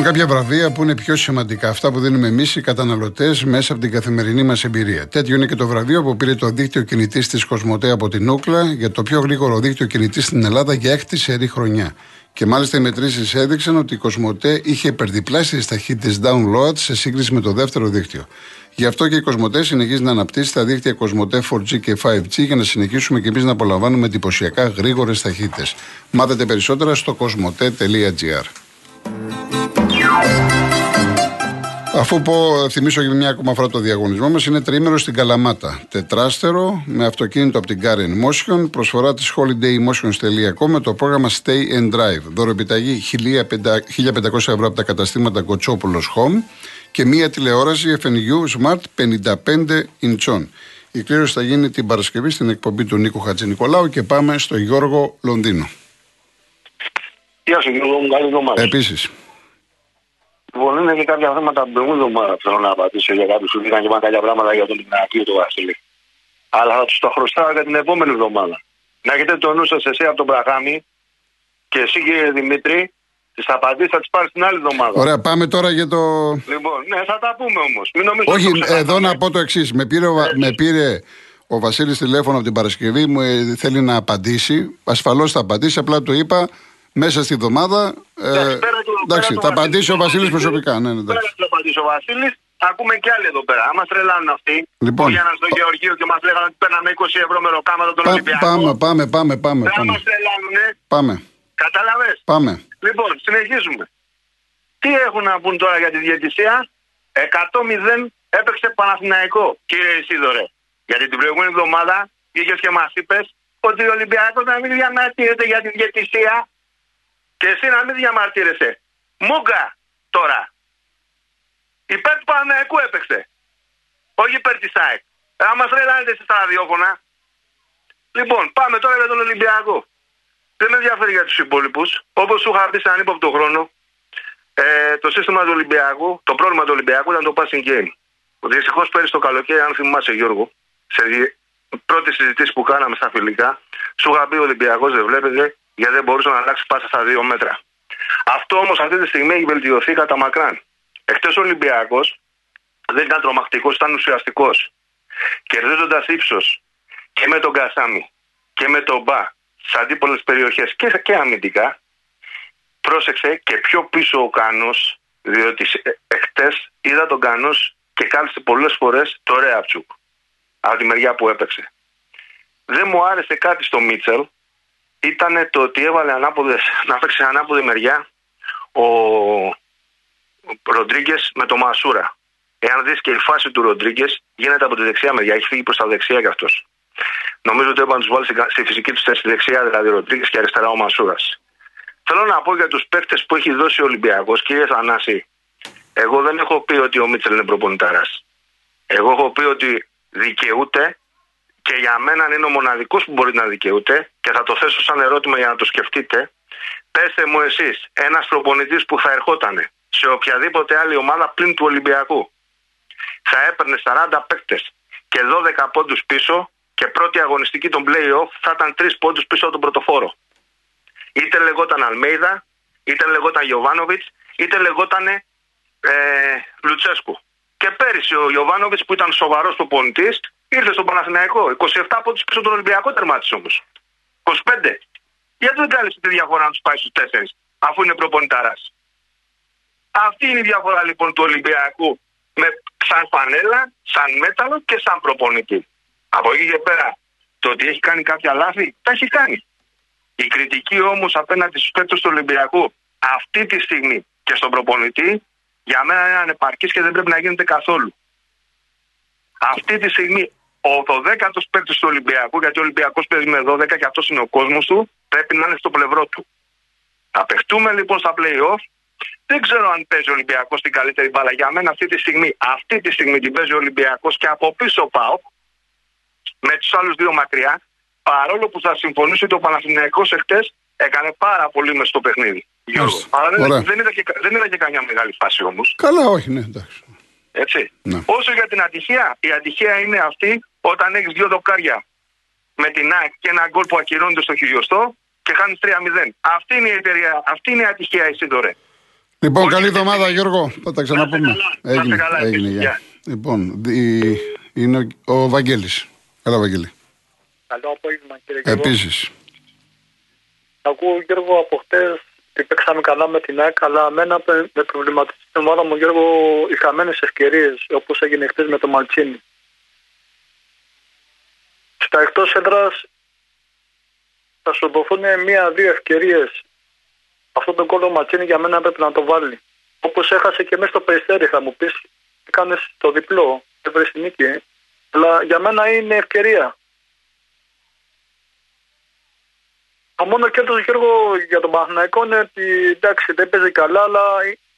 Υπάρχουν κάποια βραβεία που είναι πιο σημαντικά. Αυτά που δίνουμε εμείς οι καταναλωτές μέσα από την καθημερινή μας εμπειρία. Τέτοιο είναι και το βραβείο που πήρε το δίκτυο κινητής της Κοσμοτέ από την Ούκλα για το πιο γρήγορο δίκτυο κινητής στην Ελλάδα για έκτη σερή χρονιά. Και μάλιστα οι μετρήσεις έδειξαν ότι η Κοσμοτέ είχε υπερδιπλάσει ταχύτητες download σε σύγκριση με το δεύτερο δίκτυο. Γι' αυτό και η Κοσμοτέ συνεχίζει να αναπτύσσει τα δίκτυα Κοσμοτέ 4G και 5G για να συνεχίσουμε και εμείς να απολαμβάνουμε εντυπωσιακά γρήγορες ταχύτητες. Μάθετε περισσότερα στο κοσμοτέ.gr. Αφού πω, θυμίσω για μια ακόμα φορά το διαγωνισμό μας, είναι τρίμερο στην Καλαμάτα. Τετράστερο με αυτοκίνητο από την Car Motion, προσφορά της holidaymotions.com με το πρόγραμμα Stay and Drive. Δωροπιταγή 1500 ευρώ από τα καταστήματα Κοτσόπουλος Home και μία τηλεόραση FNU Smart 55 inch. Η κλήρωση θα γίνει την Παρασκευή στην εκπομπή του Νίκου Χατζηνικολάου και πάμε στο Γιώργο Λονδίνο. Γεια σου Γιώργο μου, καλή εβδομάδα. Επίσης. Λοιπόν, είναι και κάποια θέματα που προηγούμενη εβδομάδα θέλω να απαντήσω για κάποιους που είχαν και κάποια πράγματα για τον Ιγνατίο του Βασίλη. Αλλά θα τους το χρωστάω για την επόμενη εβδομάδα. Να έχετε το νου σας εσύ από τον Μπραχάμι και εσύ κύριε Δημήτρη, τις απαντήσεις θα τις πάρεις την άλλη εβδομάδα. Ωραία, πάμε τώρα για το. Λοιπόν, ναι, θα τα πούμε όμως. Όχι, εδώ να πω το εξής. Με πήρε, ο, με πήρε ο Βασίλης τηλέφωνο από την Παρασκευή, μου ε, θέλει να απαντήσει. Ασφαλώς θα απαντήσει, απλά το είπα μέσα στη εβδομάδα. Ε, εντάξει, θα απαντήσει ο Βασίλης προσωπικά. Ναι, ναι, πέρα θα απαντήσει ο Βασίλης, ακούμε κι άλλοι εδώ πέρα. Άμα τρελάνουν αυτοί λοιπόν. που γίνανε στο Γεωργείο και μας λέγανε ότι παίρναμε 20 ευρώ με ροκάματα τον Ολυμπιακό. Πάμε, πάμε, πάμε. πάμε, Δεν μας τρελάνουνε. Πάμε. Κατάλαβε. Πάμε. Λοιπόν, συνεχίζουμε. Τι έχουν να πούν τώρα για τη διαιτησία; 100-0 έπαιξε Παναθηναϊκό, κύριε Ισίδωρε. Γιατί την προηγούμενη εβδομάδα είχες και μας είπες ότι ο Ολυμπιακός να μην διαμαρτύρεται για τη διαιτησία και εσύ να μην διαμαρτύρεσαι. Μούγκα τώρα. Υπέρ του Παναναϊκού έπαιξε. Όχι υπέρ της ΑΕΚ. Άμα τρελάνετε εσείς τα ραδιόφωνα. Λοιπόν, πάμε τώρα για τον Ολυμπιακό. Δεν με ενδιαφέρει για τους υπόλοιπους. Όπως σου είχα πει σε ανύποπτο χρόνο, ε, το σύστημα του Ολυμπιακού, το πρόβλημα του Ολυμπιακού ήταν το passing game. Δυστυχώς πέρυσι το καλοκαίρι, αν θυμάσαι Γιώργο, σε πρώτη συζητήση που κάναμε στα φιλικά, σου είχα πει ο Ολυμπιακός δεν βλέπετε γιατί δεν μπορούσε να αλλάξει πάσα στα δύο μέτρα. Αυτό όμως αυτή τη στιγμή έχει βελτιωθεί κατά μακράν. Εχθέ ο Ολυμπιακός δεν ήταν τρομακτικός, ήταν ουσιαστικός. Κερδίζοντας ύψος και με τον Κασάμι και με τον Μπα στις αντίπολε περιοχές και, και αμυντικά, πρόσεξε και πιο πίσω ο Κάνος, διότι εχθές είδα τον Κάνος και κάλυψε πολλές φορές το Ρέαπτσουκ από τη μεριά που έπαιξε. Δεν μου άρεσε κάτι στο Μίτσελ ήταν το ότι έβαλε ανάποδες, να παίξει ανάποδη μεριά ο Ροντρίγκες με το Μασούρα. Εάν δεις και η φάση του Ροντρίγκες, γίνεται από τη δεξιά μεριά, έχει φύγει προς τα δεξιά κι αυτός. Νομίζω ότι έπρεπε να του βάλει στη φυσική του θέση δεξιά, δηλαδή ο Ροντρίγκες και αριστερά ο Μασούρας. Θέλω να πω για τους παίκτες που έχει δώσει ο Ολυμπιακός, κύριε Θανάση, εγώ δεν έχω πει ότι ο Μίτσελ είναι προπονηταράς. Εγώ έχω πει ότι δικαιούται και για μένα είναι ο μοναδικός που μπορεί να δικαιούται και θα το θέσω σαν ερώτημα για να το σκεφτείτε. Πετε μου εσείς, ένας προπονητής που θα ερχόταν σε οποιαδήποτε άλλη ομάδα πλην του Ολυμπιακού θα έπαιρνε 40 παίκτες και 12 πόντους πίσω και πρώτη αγωνιστική των playoff θα ήταν 3 πόντους πίσω από τον πρωτοφόρο. Είτε λεγόταν Αλμέιδα, είτε λεγόταν Γιωβάνοβιτς, είτε λεγόταν ε, Λουτσέσκου. Και πέρυσι ο Γιωβάνοβιτς που ήταν σοβαρός προπονητής Ήρθε στον Παναθηναϊκό. 27 από του πίσω τον Ολυμπιακό τερμάτισε όμως. 25. Γιατί δεν κάλεσε τη διαφορά να τους πάει στους 4, αφού είναι προπονηταράς. Αυτή είναι η διαφορά λοιπόν του Ολυμπιακού με, σαν φανέλα, σαν μέταλλο και σαν προπονητή. Από εκεί και πέρα, το ότι έχει κάνει κάποια λάθη, τα έχει κάνει. Η κριτική όμως απέναντι στους παίκτες του Ολυμπιακού αυτή τη στιγμή και στον προπονητή για μένα είναι ανεπαρκής και δεν πρέπει να γίνεται καθόλου. Αυτή τη στιγμή ο 12ο παίκτης του Ολυμπιακού, γιατί ο Ολυμπιακός παίζει με 12 και αυτός είναι ο κόσμος του, πρέπει να είναι στο πλευρό του. Θα παιχτούμε λοιπόν στα playoff. Δεν ξέρω αν παίζει ο Ολυμπιακός την καλύτερη μπάλα. Για μένα αυτή τη στιγμή, αυτή τη στιγμή την παίζει ο Ολυμπιακός και από πίσω πάω με τους άλλους δύο μακριά. Παρόλο που θα συμφωνήσω ότι ο Παναθηναϊκός εχθές έκανε πάρα πολύ μες στο παιχνίδι. Αλλά δεν, δεν, είδα και, δεν είδα και καμιά μεγάλη φάση όμως. Καλά, όχι, ναι, εντάξει. Έτσι. Ναι. Όσο για την ατυχία, η ατυχία είναι αυτή όταν έχεις δύο δοκάρια με την ΑΕΚ και ένα γκολ που ακυρώνεται στο χιλιοστό και χάνεις 3-0. Αυτή είναι η εταιρεία, αυτή είναι η ατυχία, Ισίδωρε. Λοιπόν, καλή εβδομάδα Γιώργο. Θα τα ξαναπούμε. Έγινε, έγινε. Γεια. Λοιπόν, είναι ο, ο Βαγγέλης. Καλά, Βαγγέλη. Καλό απόγευμα, κύριε Γιώργο. Επίσης. Ακούω, Γιώργο, από χτες ότι παίξαμε καλά με την ΑΕΚ, αλλά εμένα με προβληματίζει στην ομάδα μου, Γιώργο, οι χαμένες ευκαιρίες, όπως έγινε χτες με το Μαλτσίνη. Στα εκτός έδρας θα σου δοθούν μία-δύο ευκαιρίες. Αυτό το κόλλο Ματσίνη για μένα πρέπει να το βάλει. Όπως έχασε και μέσα στο περιστέρι, θα μου πεις, έκανες το διπλό, έβρεση νίκη. Αλλά για μένα είναι ευκαιρία. Το μόνο κέρδο Γιώργο για τον Παναθηναϊκό είναι ότι εντάξει δεν παίζει καλά, αλλά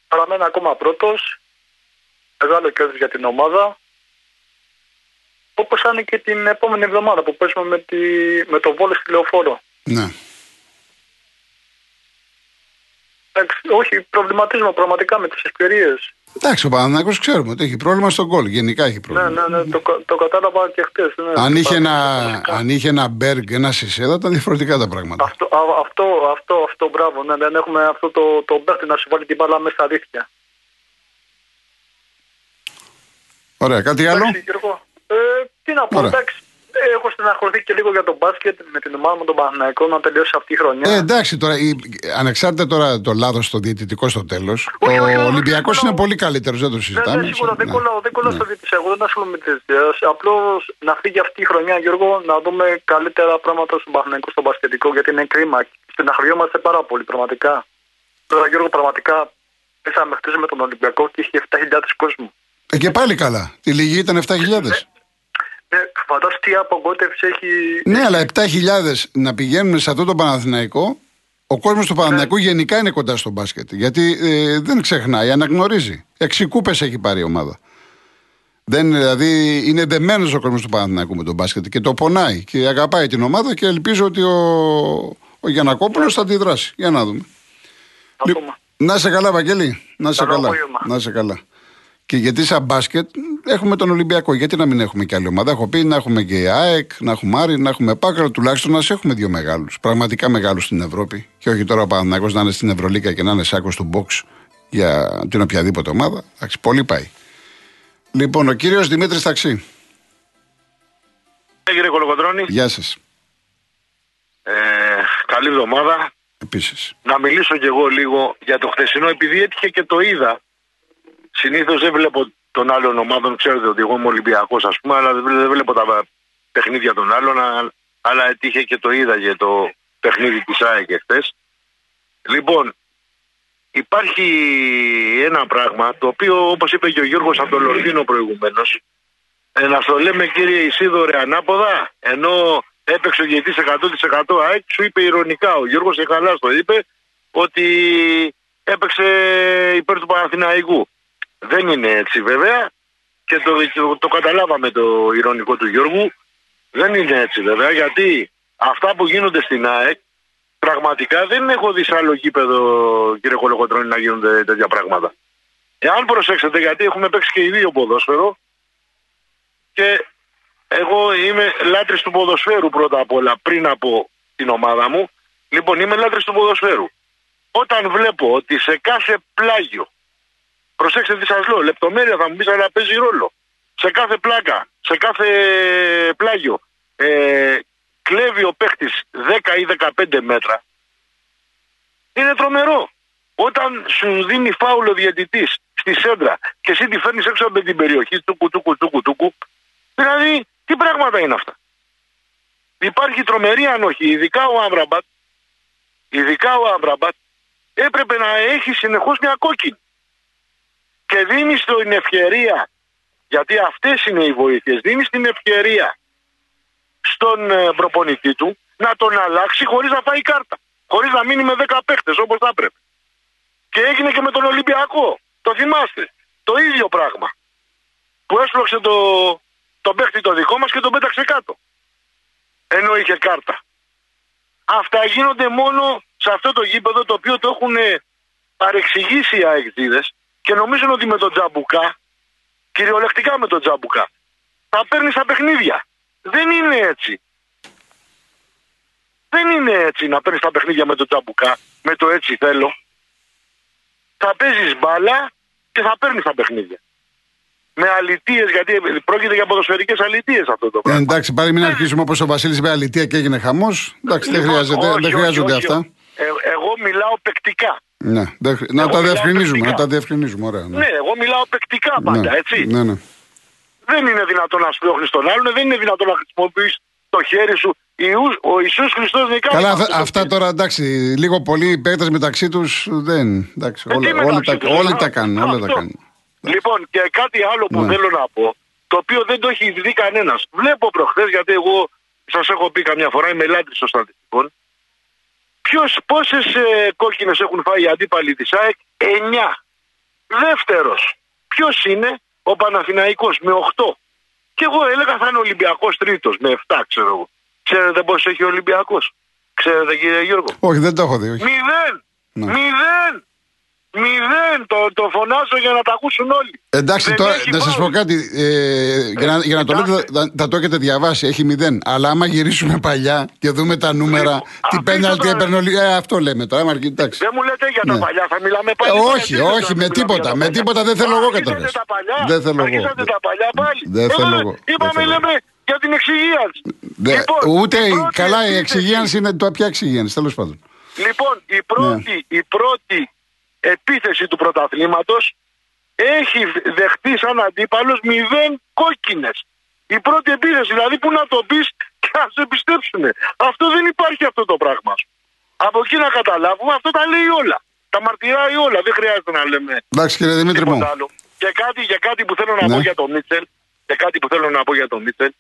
παραμένει ακόμα πρώτος. Μεγάλο κέρδο για την ομάδα. Όπως θα είναι και την επόμενη εβδομάδα που παίζουμε με, τη, με το βόλος στη λεωφόρο. Ναι. Εντάξει, όχι, προβληματίζουμε πραγματικά με τις ευκαιρίες. Εντάξει, ο Παναναναϊκό ξέρουμε ότι έχει πρόβλημα στον κόλ. Γενικά έχει πρόβλημα. Ναι, ναι, ναι, το, το κατάλαβα και χτες. Ναι, αν, είχε ένα, αν είχε ένα Μπέργκ, ένα Σισέδα, ήταν διαφορετικά τα πράγματα. Αυτό, αυτό, αυτό, αυτό μπράβο. Ναι, δεν έχουμε αυτό το, το Μπέργκ να σου βάλει την μπάλα μέσα στα δίχτυα. Ωραία, κάτι άλλο; Εντάξει, ε, τι να πω, Ωραία. εντάξει. Έχω στεναχωρηθεί και λίγο για τον μπάσκετ με την ομάδα μου τον Παναθηναϊκό να τελειώσει αυτή η χρονιά. Ε, εντάξει τώρα, η, ανεξάρτητα τώρα το λάθος στο διαιτητικό στο τέλος, ο Ολυμπιακός είναι πολύ καλύτερος, δεν το ναι, συζητάμε. Ναι, ναι, σίγουρα δεν κολλάω, δεν κολλάω ναι. στο διαιτητικό. Εγώ δεν ασχολούμαι με τις διαιτητικέ. Απλώς να φύγει αυτή η χρονιά, Γιώργο, να δούμε καλύτερα πράγματα στον Παναθηναϊκό στο μπασκετικό, γιατί είναι κρίμα. Στεναχωριόμαστε πάρα πολύ, πραγματικά. Τώρα, Γιώργο, πραγματικά πέσαμε χτες με τον Ολυμπιακό και είχε 7.000 κόσμο. Ε, και πάλι καλά. Τη λίγη ήταν 7.000. Ναι, φαντάζομαι τι απογοήτευση έχει. Ναι, αλλά 7.000 να πηγαίνουν σε αυτό το Παναθηναϊκό. Ο κόσμος του Παναθηναϊκού ναι. γενικά είναι κοντά στο μπάσκετ. Γιατί ε, δεν ξεχνάει, αναγνωρίζει. Έξι κούπες έχει πάρει η ομάδα. Δεν, δηλαδή είναι δεμένος ο κόσμος του Παναθηναϊκού με τον μπάσκετ και το πονάει και αγαπάει την ομάδα και ελπίζω ότι ο, ο Γιανακόπουλος θα αντιδράσει. Για να δούμε. Να σε καλά, Βαγγέλη. Να σε καλά. Να σε καλά. Και γιατί σαν μπάσκετ έχουμε τον Ολυμπιακό. Γιατί να μην έχουμε και άλλη ομάδα; Έχω πει να έχουμε και ΑΕΚ, να έχουμε Άρη, να έχουμε Πάκρα. Τουλάχιστον να έχουμε δύο μεγάλους. Πραγματικά μεγάλους στην Ευρώπη. Και όχι τώρα ο Παναγιώ να είναι στην Ευρωλίκα και να είναι σάκος του box για την οποιαδήποτε ομάδα. Εντάξει, πολύ πάει. Λοιπόν, ο κύριος Δημήτρης Ταξί. Κύριε Κολοκοντρόνη. Γεια σας. Ε, καλή εβδομάδα. Επίσης. Να μιλήσω κι εγώ λίγο για το χθεσινό, επειδή έτυχε και το είδα Συνήθως δεν βλέπω των άλλων ομάδων, ξέρετε ότι εγώ είμαι Ολυμπιακός, ας πούμε, αλλά δεν βλέπω τα παιχνίδια των άλλων. Αλλά έτυχε και το είδα για το παιχνίδι της ΑΕΚ χθε. Λοιπόν, υπάρχει ένα πράγμα το οποίο, όπως είπε και ο Γιώργος από το Λορδίνο προηγουμένως, ε, να το λέμε κύριε Ισίδωρε ανάποδα, ενώ έπαιξε ο διαιτή 100% ΑΕΚ, σου είπε ηρωνικά ο Γιώργος και καλά το είπε, ότι έπαιξε υπέρ του Παναθηναϊκού. Δεν είναι έτσι βέβαια και το, το, το καταλάβαμε το ηρωνικό του Γιώργου. Δεν είναι έτσι βέβαια γιατί αυτά που γίνονται στην ΑΕΚ πραγματικά δεν έχω δει σε άλλο γήπεδο κύριε Κολοκοτρώνη να γίνονται τέτοια πράγματα. Εάν προσέξετε γιατί έχουμε παίξει και οι δύο ποδόσφαιρο και εγώ είμαι λάτρης του ποδοσφαίρου πρώτα απ' όλα πριν από την ομάδα μου. Λοιπόν είμαι λάτρης του ποδοσφαίρου. Όταν βλέπω ότι σε κάθε πλάγιο Προσέξτε τι σας λέω. Λεπτομέρεια θα μου πεις, αλλά παίζει ρόλο. Σε κάθε πλάκα, σε κάθε πλάγιο, ε, κλέβει ο παίχτης 10 ή 15 μέτρα. Είναι τρομερό. Όταν σου δίνει φάουλο διαιτητής στη σέντρα και εσύ τη φέρνεις έξω από την περιοχή, του τούκου, τούκου, τούκου. Δηλαδή, τι πράγματα είναι αυτά. Υπάρχει τρομερή ανοχή, ειδικά ο Άμπραμπατ, ειδικά ο Άμπραμπατ, έπρεπε να έχει συνεχώς μια κόκκινη και δίνεις την ευκαιρία, γιατί αυτές είναι οι βοήθειες, δίνεις την ευκαιρία στον ε, προπονητή του να τον αλλάξει χωρίς να φάει κάρτα. Χωρίς να μείνει με 10 παίχτες όπως θα έπρεπε. Και έγινε και με τον Ολυμπιακό. Το θυμάστε. Το ίδιο πράγμα. Που έσπρωξε το, τον παίχτη το δικό μας και τον πέταξε κάτω. Ενώ είχε κάρτα. Αυτά γίνονται μόνο σε αυτό το γήπεδο το οποίο το έχουν παρεξηγήσει οι αεκτήδες και νομίζουν ότι με τον Τζαμπουκά, κυριολεκτικά με τον Τζαμπουκά, θα παίρνει τα παιχνίδια. Δεν είναι έτσι. Δεν είναι έτσι να παίρνεις τα παιχνίδια με τον Τζαμπουκά, με το έτσι θέλω. θα παίζεις μπάλα και θα παίρνεις τα παιχνίδια. Με αλητίες, γιατί πρόκειται για ποδοσφαιρικές αλητίες αυτό το Ε, πράγμα. εντάξει, πάλι μην αρχίσουμε όπως ο Βασίλης είπε αλητία και έγινε χαμός. Εντάξει, δεν, Λοιπόν, χρειάζεται, όχι, δεν όχι, χρειάζονται όχι, αυτά. όχι. Ε, εγώ μιλάω παικτικά. Ναι, δεν χρει- να Εγώ τα μιλάω διευκρινίζουμε, να πρακτικά. τα διευκρινίζουμε. Ωραία. Ναι, εγώ μιλάω παικτικά πάντα, ναι. έτσι. Ναι, ναι. Δεν είναι δυνατόν να σπρώχνεις τον άλλον, δεν είναι δυνατόν να χρησιμοποιείς το χέρι σου. Ιού- Ο Ιησούς Χριστός νικάει. Καλά, αυτό αυτά, το αυτά πίσω. τώρα εντάξει, λίγο πολύ οι παίκτες μεταξύ τους δεν. Εντάξει, Ε, όλα, τι όλοι, μεταξύ τα, τους, όλοι α, τα κάνουν. Όλα τα αυτό. κάνουν. Λοιπόν, και κάτι άλλο που Ναι. θέλω να πω, το οποίο δεν το έχει δει κανένας. Βλέπω προχθές, γιατί εγώ σας έχω πει καμιά φορά, είμαι λάτρης των στατιστικών. Πόσες ε, κόκκινες έχουν φάει οι αντίπαλοι της ΑΕΚ, 9. Δεύτερος, ποιος είναι ο Παναθηναϊκός με 8. Και εγώ έλεγα θα είναι ο Ολυμπιακός τρίτος με 7, ξέρω εγώ. Ξέρετε πώς έχει ο Ολυμπιακός; Ξέρετε κύριε Γιώργο; Όχι, δεν το έχω δει. Όχι. Μηδέν! Ναι. Μηδέν! Μηδέν! Το, το φωνάζω για να τα ακούσουν όλοι. Εντάξει, Δεν τώρα έχει να σας φάουλ. πω κάτι. Ε, για, να, για να το λέτε, κοιτάξτε. θα, θα- θα το έχετε διαβάσει. Έχει μηδέν. Αλλά άμα γυρίσουμε παλιά και δούμε τα νούμερα, Λοιπόν, τι αφήστε πέναλτι τώρα. έπαιρνε όλοι. Ε, αυτό λέμε τώρα. άμα- Εντάξει. Δεν μου λέτε για τα Ναι. παλιά, θα μιλάμε Ε, πάλι. τώρα, όχι, τι λέτε, όχι, θα με μιλάμε τίποτα. για τα Με παλιά. τίποτα δεν θέλω εγώ Αρχίσατε καταρχάς. τα παλιά. Δεν θέλω εγώ. Αρχίσατε τα παλιά πάλι. Δεν Ε, θέλω βέβαια, εγώ. Δεν Είπαμε, θέλω λέμε για την εξυγίανση. Δε- Λοιπόν, ούτε η η- πρώτη καλά η επίθεση- εξυγίανση είναι το ποια εξυγίανση, τέλος πάντων. Λοιπόν, η πρώτη, Ναι. η πρώτη επίθεση του πρωταθλήματος έχει δεχτεί σαν αντίπαλος μηδέν κόκκινες. Η πρώτη επίθεση, δηλαδή που να το πεις και να σε πιστέψουν. Αυτό δεν υπάρχει αυτό το πράγμα. Από εκεί να καταλάβουμε, αυτό τα λέει όλα. Τα μαρτυράει όλα, δεν χρειάζεται να λέμε Εντάξει, κύριε Δημήτρη μου. τίποτα άλλο. Και κάτι, για κάτι που θέλω να Ναι. πω για τον Μίτσελ, και κάτι που θέλω να πω για τον Μίτσελ,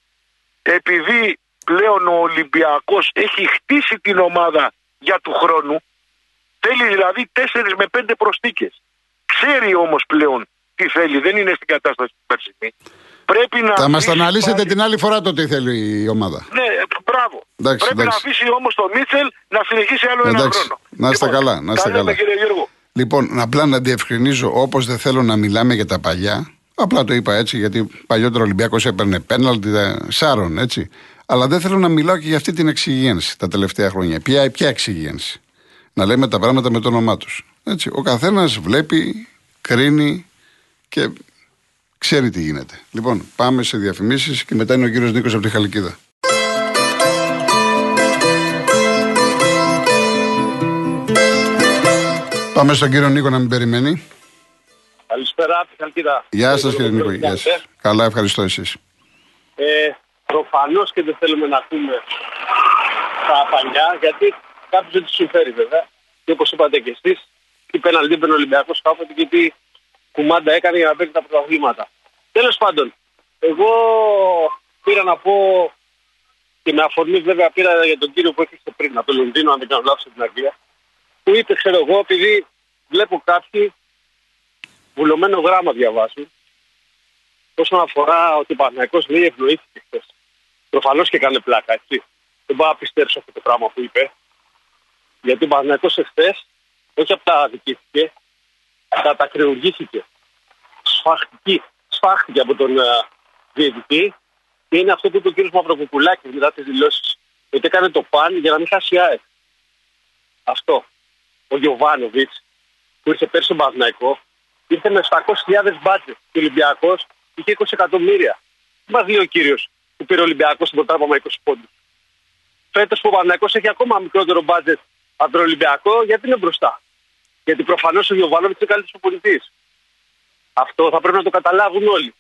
επειδή πλέον ο Ολυμπιακός έχει χτίσει την ομάδα για του χρόνου, θέλει δηλαδή 4 με 5 προστίκες. Ξέρει όμως πλέον τι θέλει, δεν είναι στην κατάσταση του περσινή. Πρέπει να Θα μας τα αφήσει αναλύσετε πάλι- την άλλη φορά το τι θέλει η ομάδα. Ναι, μπράβο. Εντάξει, Πρέπει εντάξει. να αφήσει όμως τον Μίτσελ να συνεχίσει άλλο ένα Εντάξει, χρόνο. να είστε Λοιπόν, καλά, να είστε τα λέμε, καλά. κύριε Γιώργο. Λοιπόν, απλά να διευκρινίζω, όπως δεν θέλω να μιλάμε για τα παλιά, απλά το είπα έτσι, γιατί παλιότερο ο Ολυμπιακός έπαιρνε πέναλτι, ε, σάρων, έτσι. Αλλά δεν θέλω να μιλάω και για αυτή την εξυγίανση τα τελευταία χρόνια. Ποια, ποια εξυγίανση; Να λέμε τα πράγματα με το όνομά τους. Ο καθένας βλέπει, κρίνει και ξέρει τι γίνεται. Λοιπόν, πάμε σε διαφημίσεις και μετά είναι ο κύριος Νίκος από τη Χαλκίδα. Πάμε στον κύριο Νίκο να μην περιμένει. Καλησπέρα από τη Χαλκίδα. Γεια σας κύριε Νίκο. Γεια σας. Καλά, ευχαριστώ εσείς. Ε, Προφανώς και δεν θέλουμε να ακούμε τα παλιά, γιατί κάποιος δεν τους συμφέρει βέβαια. Και όπως είπατε και εσείς, τι πέναλτι είπε ο Ολυμπιακός κάποτε και τι κουμάντα έκανε για να παίρνει τα πρωταθλήματα. Τέλος πάντων, εγώ πήρα να πω και με αφορμή βέβαια πήρα για τον κύριο που έρχεται πριν από το Λονδίνο, αν δεν κάνω λάθος την Αγγλία, που είπε, ξέρω εγώ, επειδή βλέπω κάποιοι βουλωμένο γράμμα διαβάζουν όσον αφορά ότι ο Παναγιακός λέει ευνοήθηκε χθες. Προφανώς και έκανε πλάκα, έτσι. Δεν μπορώ να πιστέψω αυτό το πράγμα που είπε. Γιατί ο Παναγιακός εχθές όχι απλά αδικήθηκε, κατακρεουργήθηκε. Σφάχτηκε, σφάχτηκε από τον uh, διαιτητή και είναι αυτό που είπε ο κ. Μαυροκουκουλάκης μετά τις δηλώσεις. Ότι έκανε το παν για να μην χάσει η ΑΕΚ. Αυτό. Ο Γιωβάνοβιτς που ήρθε πέρσι στον Παναγιακό ήρθε με 700.000 μπάτζετ και ο Ολυμπιακός είχε 20 εκατομμύρια. Τι μας λέει ο κύριος που πήρε ο Ολυμπιακός στην πρωτάθλημα 20 πόντους; Φέτος που ο Παναγιακό έχει ακόμα μικρότερο μπάτζετ από τον Ολυμπιακό, γιατί είναι μπροστά. Γιατί προφανώς ο Γιωβάνοβιτς είναι καλύτερος πολιτή. Αυτό θα πρέπει να το καταλάβουν όλοι.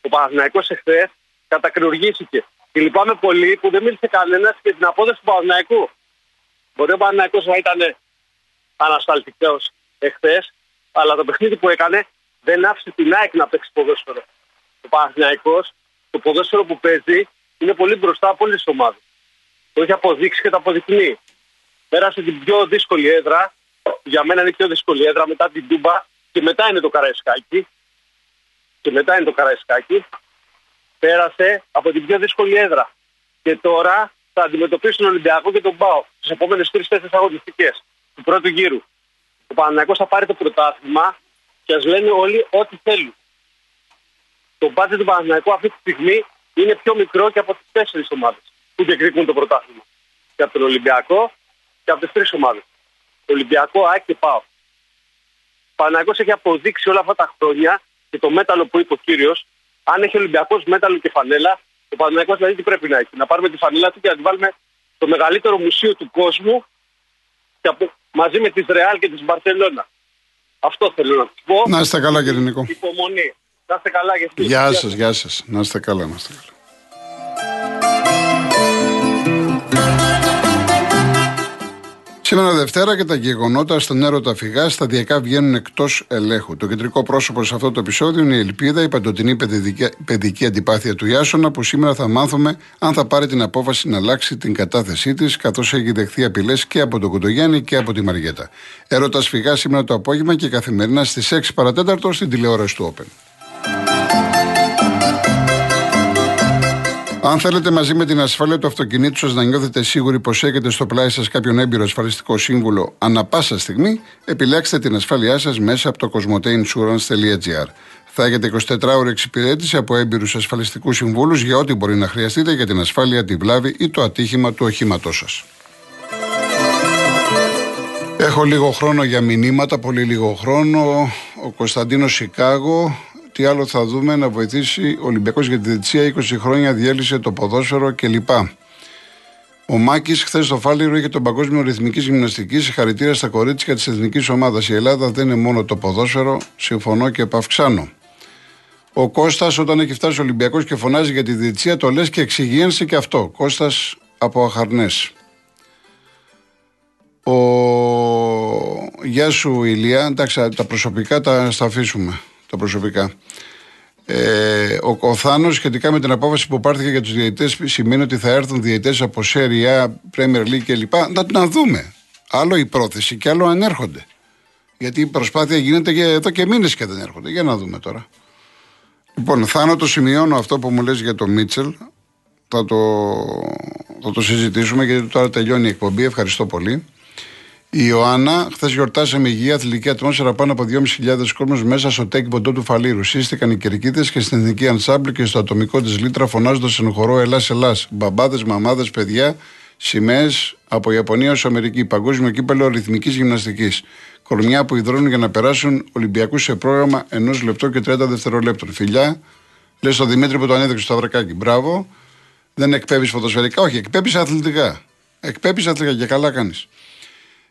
Ο Παναγιακό εχθές κατακρεουργήθηκε. Και λυπάμαι πολύ που δεν μίλησε κανένας για την απόδοση του Παναγιακού. Μπορεί ο Παναγιακό να ήταν ανασταλτικός εχθές, αλλά το παιχνίδι που έκανε δεν άφησε την ΑΕΚ να παίξει ποδόσφαιρο. Ο Παναθηναϊκός, το ποδόσφαιρο που παίζει, είναι πολύ μπροστά από όλες τις ομάδες. Το έχει αποδείξει και το αποδεικνύει. Πέρασε την πιο δύσκολη έδρα. Για μένα είναι η πιο δύσκολη έδρα μετά την Τούμπα και μετά είναι το Καραϊσκάκι. Και μετά είναι το Καραϊσκάκι. Πέρασε από την πιο δύσκολη έδρα. Και τώρα θα αντιμετωπίσει τον Ολυμπιακό και τον Πάο στι επόμενες τρει-τέσσερι αγωνιστικές του πρώτου γύρου. Ο Παναγιακό θα πάρει το πρωτάθλημα και ας λένε όλοι ό,τι θέλουν. Το μπάτζε του Παναγιακού αυτή τη στιγμή είναι πιο μικρό και από τις τέσσερις ομάδες που διεκδικούν το πρωτάθλημα. Και από τον Ολυμπιακό και από τις τρεις ομάδες. Ολυμπιακό, ΑΕΚ και ΠΑΟ. Παναγιώ έχει αποδείξει όλα αυτά τα χρόνια και το μέταλλο που είπε ο κύριος, αν έχει Ολυμπιακός μέταλλο και φανέλα, ο Παναγιώ δηλαδή τι πρέπει να έχει. Να πάρουμε τη φανέλα του και να τη βάλουμε στο μεγαλύτερο μουσείο του κόσμου και από, μαζί με τη Ρεάλ και τη Μπαρσελόνα. Αυτό θέλω να σου πω. Να είστε καλά, κύριε Νικό. Υπομονή. Να είστε καλά, γιατί. Γεια σας, γεια σας. Να είστε καλά, να είστε καλά. Σήμερα Δευτέρα και τα γεγονότα στον έρωτα φυγά σταδιακά βγαίνουν εκτός ελέγχου. Το κεντρικό πρόσωπο σε αυτό το επεισόδιο είναι η Ελπίδα, η παντοτινή παιδική, παιδική αντιπάθεια του Ιάσονα, που σήμερα θα μάθουμε αν θα πάρει την απόφαση να αλλάξει την κατάθεσή της, καθώς έχει δεχθεί απειλές και από τον Κοντογιάννη και από τη Μαριέτα. Έρωτας φυγά σήμερα το απόγευμα και καθημερινά στις 6 παρατέταρτο στην τηλεόραση του Open. Αν θέλετε μαζί με την ασφάλεια του αυτοκινήτου σας να νιώθετε σίγουροι πως έχετε στο πλάι σας κάποιον έμπειρο ασφαλιστικό σύμβουλο ανά πάσα στιγμή, επιλέξτε την ασφάλειά σας μέσα από το cosmoteinsurance.gr. Θα έχετε 24 ώρε εξυπηρέτηση από έμπειρους ασφαλιστικούς συμβούλους για ό,τι μπορεί να χρειαστείτε για την ασφάλεια, τη βλάβη ή το ατύχημα του οχήματός σας. Έχω λίγο χρόνο για μηνύματα, πολύ λίγο χρόνο. Ο Κωνσταντίνος Σικάγο τι άλλο θα δούμε να βοηθήσει ο Ολυμπιακός για τη Δετσία 20 χρόνια διέλυσε το ποδόσφαιρο κλπ. Ο Μάκης χθες στο Φάληρο είχε τον Παγκόσμιο Ρυθμικής Γυμναστικής. Συγχαρητήρια στα κορίτσια της εθνικής ομάδας. Η Ελλάδα δεν είναι μόνο το ποδόσφαιρο. Συμφωνώ και επαυξάνω. Ο Κώστας, όταν έχει φτάσει ο Ολυμπιακός και φωνάζει για τη διετησία, το λες και εξυγίανσε και αυτό. Κώστας από Αχαρνές. Ο... Γεια σου, Ηλία. Εντάξει, τα προσωπικά τα, τα αφήσουμε τα προσωπικά. Ε, ο, ο Θάνος σχετικά με την απόφαση που πάρθηκε για τους διαιτητές σημαίνει ότι θα έρθουν διαιτητές από Σέρια, Premier League κλπ. Να, να δούμε. Άλλο η πρόθεση και άλλο αν έρχονται. Γιατί η προσπάθεια γίνεται και εδώ και μήνες και δεν έρχονται. Για να δούμε τώρα. Λοιπόν, Θάνο, το σημειώνω αυτό που μου λες για το Μίτσελ. Θα το, θα το συζητήσουμε γιατί τώρα τελειώνει η εκπομπή. Ευχαριστώ πολύ. Η Ιωάννα, χθες γιορτάσαμε υγεία, αθλητική ατμόσφαιρα πάνω από 2.500 κόσμος μέσα στο τέκι ποντό του Φαλήρου. Σύστηκαν οι κερκίδες και στην εθνική ανσάμπλ και στο ατομικό της Λίτρα φωνάζοντας εν χορό Ελλά Ελλάς. Μπαμπάδες, μαμάδες, παιδιά, σημαίες από Ιαπωνία ως Αμερική. Παγκόσμιο κύπελο ρυθμικής γυμναστικής. Κορμιά που υδρώνουν για να περάσουν Ολυμπιακούς σε πρόγραμμα ενός λεπτό και 30 δευτερολέπτων. Φιλιά, λες στο Δημήτρη που το ανέδειξε στο Αβρακάκι. Μπράβο, δεν εκπέμπεις φωτοσφαιρικά, όχι, εκπέμπεις αθλητικά. Εκπέμπεις αθλητικά και καλά κάνεις.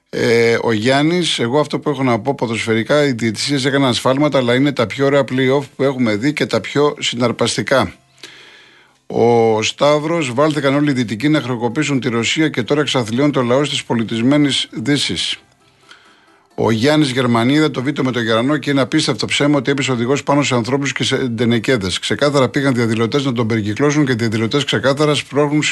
Ε, ο Γιάννης, εγώ αυτό που έχω να πω ποδοσφαιρικά, οι διαιτησίες έκαναν ασφάλματα, αλλά είναι τα πιο ωραία playoff που έχουμε δει και τα πιο συναρπαστικά. Ο Σταύρος, βάλθηκαν όλοι οι δυτικοί να χρεοκοπήσουν τη Ρωσία και τώρα εξαθλίων το λαό τη πολιτισμένη Δύση. Ο Γιάννης Γερμανίδα το βίντεο με τον Γερανό και είναι απίστευτο ψέμα ότι έπεσε οδηγός πάνω σε ανθρώπους και σε ντενεκέδε. Ξεκάθαρα πήγαν διαδηλωτές να τον περικυκλώσουν και διαδηλωτές ξεκάθαρα σπρώχνουν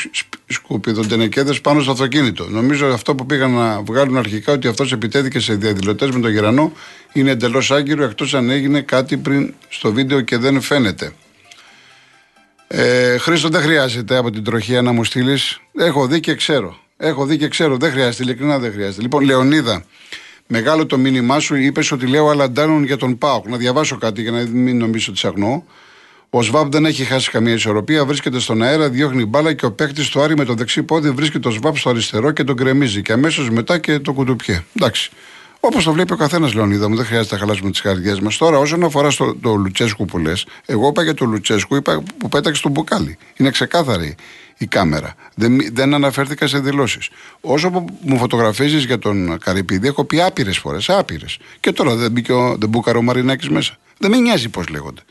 σκουπιδοντενεκέδε πάνω στο αυτοκίνητο. Νομίζω αυτό που πήγαν να βγάλουν αρχικά ότι αυτός επιτέθηκε σε διαδηλωτές με τον Γερανό είναι εντελώς άγκυρο εκτός αν έγινε κάτι πριν στο βίντεο και δεν φαίνεται. Ε, Χρήστο, δεν χρειάζεται από την τροχία να μου στείλεις. Έχω δει και ξέρω. Έχω δει και ξέρω. Δεν χρειάζεται, ειλικρινά δεν χρειάζεται. Λοιπόν, Λεωνίδα, Μεγάλο το μήνυμά σου, είπες ότι λέω Αλαντάνων για τον Πάοκ. Να διαβάσω κάτι για να μην νομίζω ότι αγνώ. Ο Σβάμπ δεν έχει χάσει καμία ισορροπία, βρίσκεται στον αέρα, διώχνει μπάλα και ο παίκτης του Άρη με το δεξί πόδι βρίσκει το Σβάμπ στο αριστερό και τον κρεμίζει. Και αμέσως μετά και το κουτουπιέ. Εντάξει. Όπως το βλέπει ο καθένας, Λεωνίδα μου, δεν χρειάζεται να χαλάσουμε τις καρδιές μας. Τώρα, όσον αφορά στο, το Λουτσέσκου που λες, εγώ είπα για το Λουτσέσκου είπα, που πέταξε τον μπουκάλι. Είναι ξεκάθαρη η κάμερα. Δεν, δεν αναφέρθηκα σε δηλώσεις. Όσο που μου φωτογραφίζεις για τον Καρυπίδη, έχω πει άπειρες φορές, άπειρες. Και τώρα δεν, μπήκε ο, δεν μπούκαρε ο Μαρινάκης μέσα. Δεν με νοιάζει πώς λέγονται.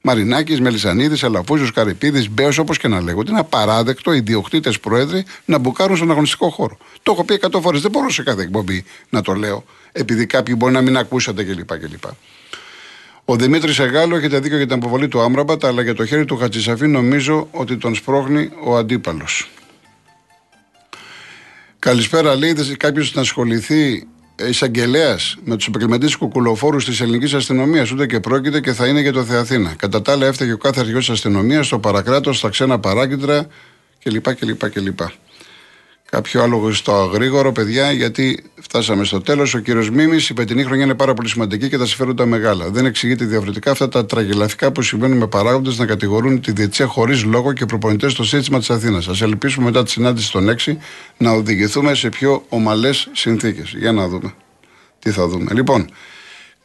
Μαρινάκης, Μελισανίδης, Αλαφούζος, Καρυπίδης, Μπέος, όπως και να λέγονται. Είναι απαράδεκτο οι διοκτήτες πρόεδροι να μπουκάρουν στον αγωνιστικό χώρο. Το έχω πει εκατό φορές. Δεν μπορώ σε κάθε εκπομπή να το λέω, επειδή κάποιοι μπορεί να μην ακούσατε κλπ. Κλπ. Ο Δημήτρης Εγάλο έχετε δίκιο για την αποβολή του Άμραμπατ, αλλά για το χέρι του Χατζησαφή νομίζω ότι τον σπρώχνει ο αντίπαλος. Καλησπέρα, λέει. Κάποιος να ασχοληθεί εισαγγελέας με τους επαγγελματίες κουκουλοφόρους της ελληνικής αστυνομίας, ούτε και πρόκειται και θα είναι για το Θεαθήνα. Κατά τα άλλα, έφταιγε ο κάθε αρχηγός αστυνομίας στο παρακράτος, στα ξένα παράκεντρα κλπ. κλπ, κλπ. Κάποιο άλλο στο αγρήγορο, παιδιά, γιατί φτάσαμε στο τέλος. Ο κύριος Μίμης, η πετινή χρονιά είναι πάρα πολύ σημαντική και τα συμφέροντα μεγάλα. Δεν εξηγείται διαφορετικά αυτά τα τραγελαθικά που συμβαίνουν με παράγοντες να κατηγορούν τη διετησία χωρίς λόγο και προπονητές στο σύστημα της Αθήνας. Α ελπίσουμε μετά τη συνάντηση των 6 να οδηγηθούμε σε πιο ομαλές συνθήκες. Για να δούμε. Τι θα δούμε. Λοιπόν,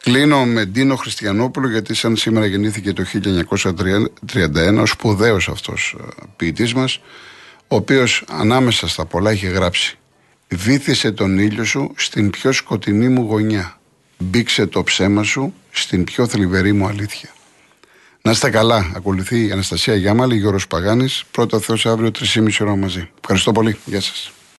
Κλείνω με Ντίνο Χριστιανόπουλο, γιατί σαν σήμερα γεννήθηκε το 1931, ο σπουδαίος αυτός ποιητής μας, ο οποίος ανάμεσα στα πολλά είχε γράψει. Βήθησε τον ήλιο σου στην πιο σκοτεινή μου γωνιά. Μπήξε το ψέμα σου στην πιο θλιβερή μου αλήθεια. Να είστε καλά. Ακολουθεί η Αναστασία Γιάμαλη, Γιώργος Παγάνης. Πρώτα Θεός αύριο 3,5 ώρα μαζί. Ευχαριστώ πολύ. Γεια σας.